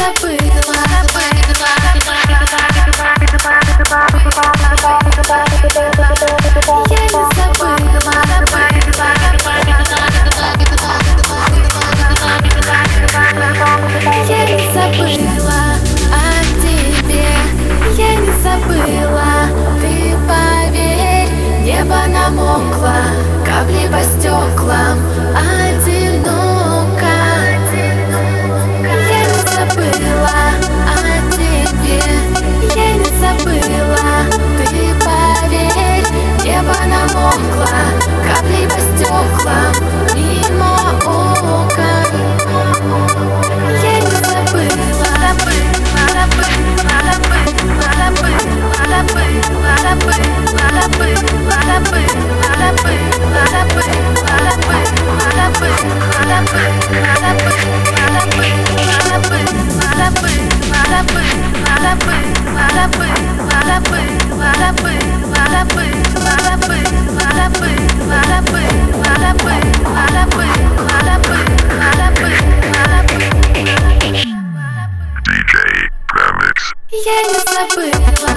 забыла Я не забыла Я не забыла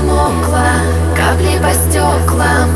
Намокло, капли по стеклам,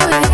love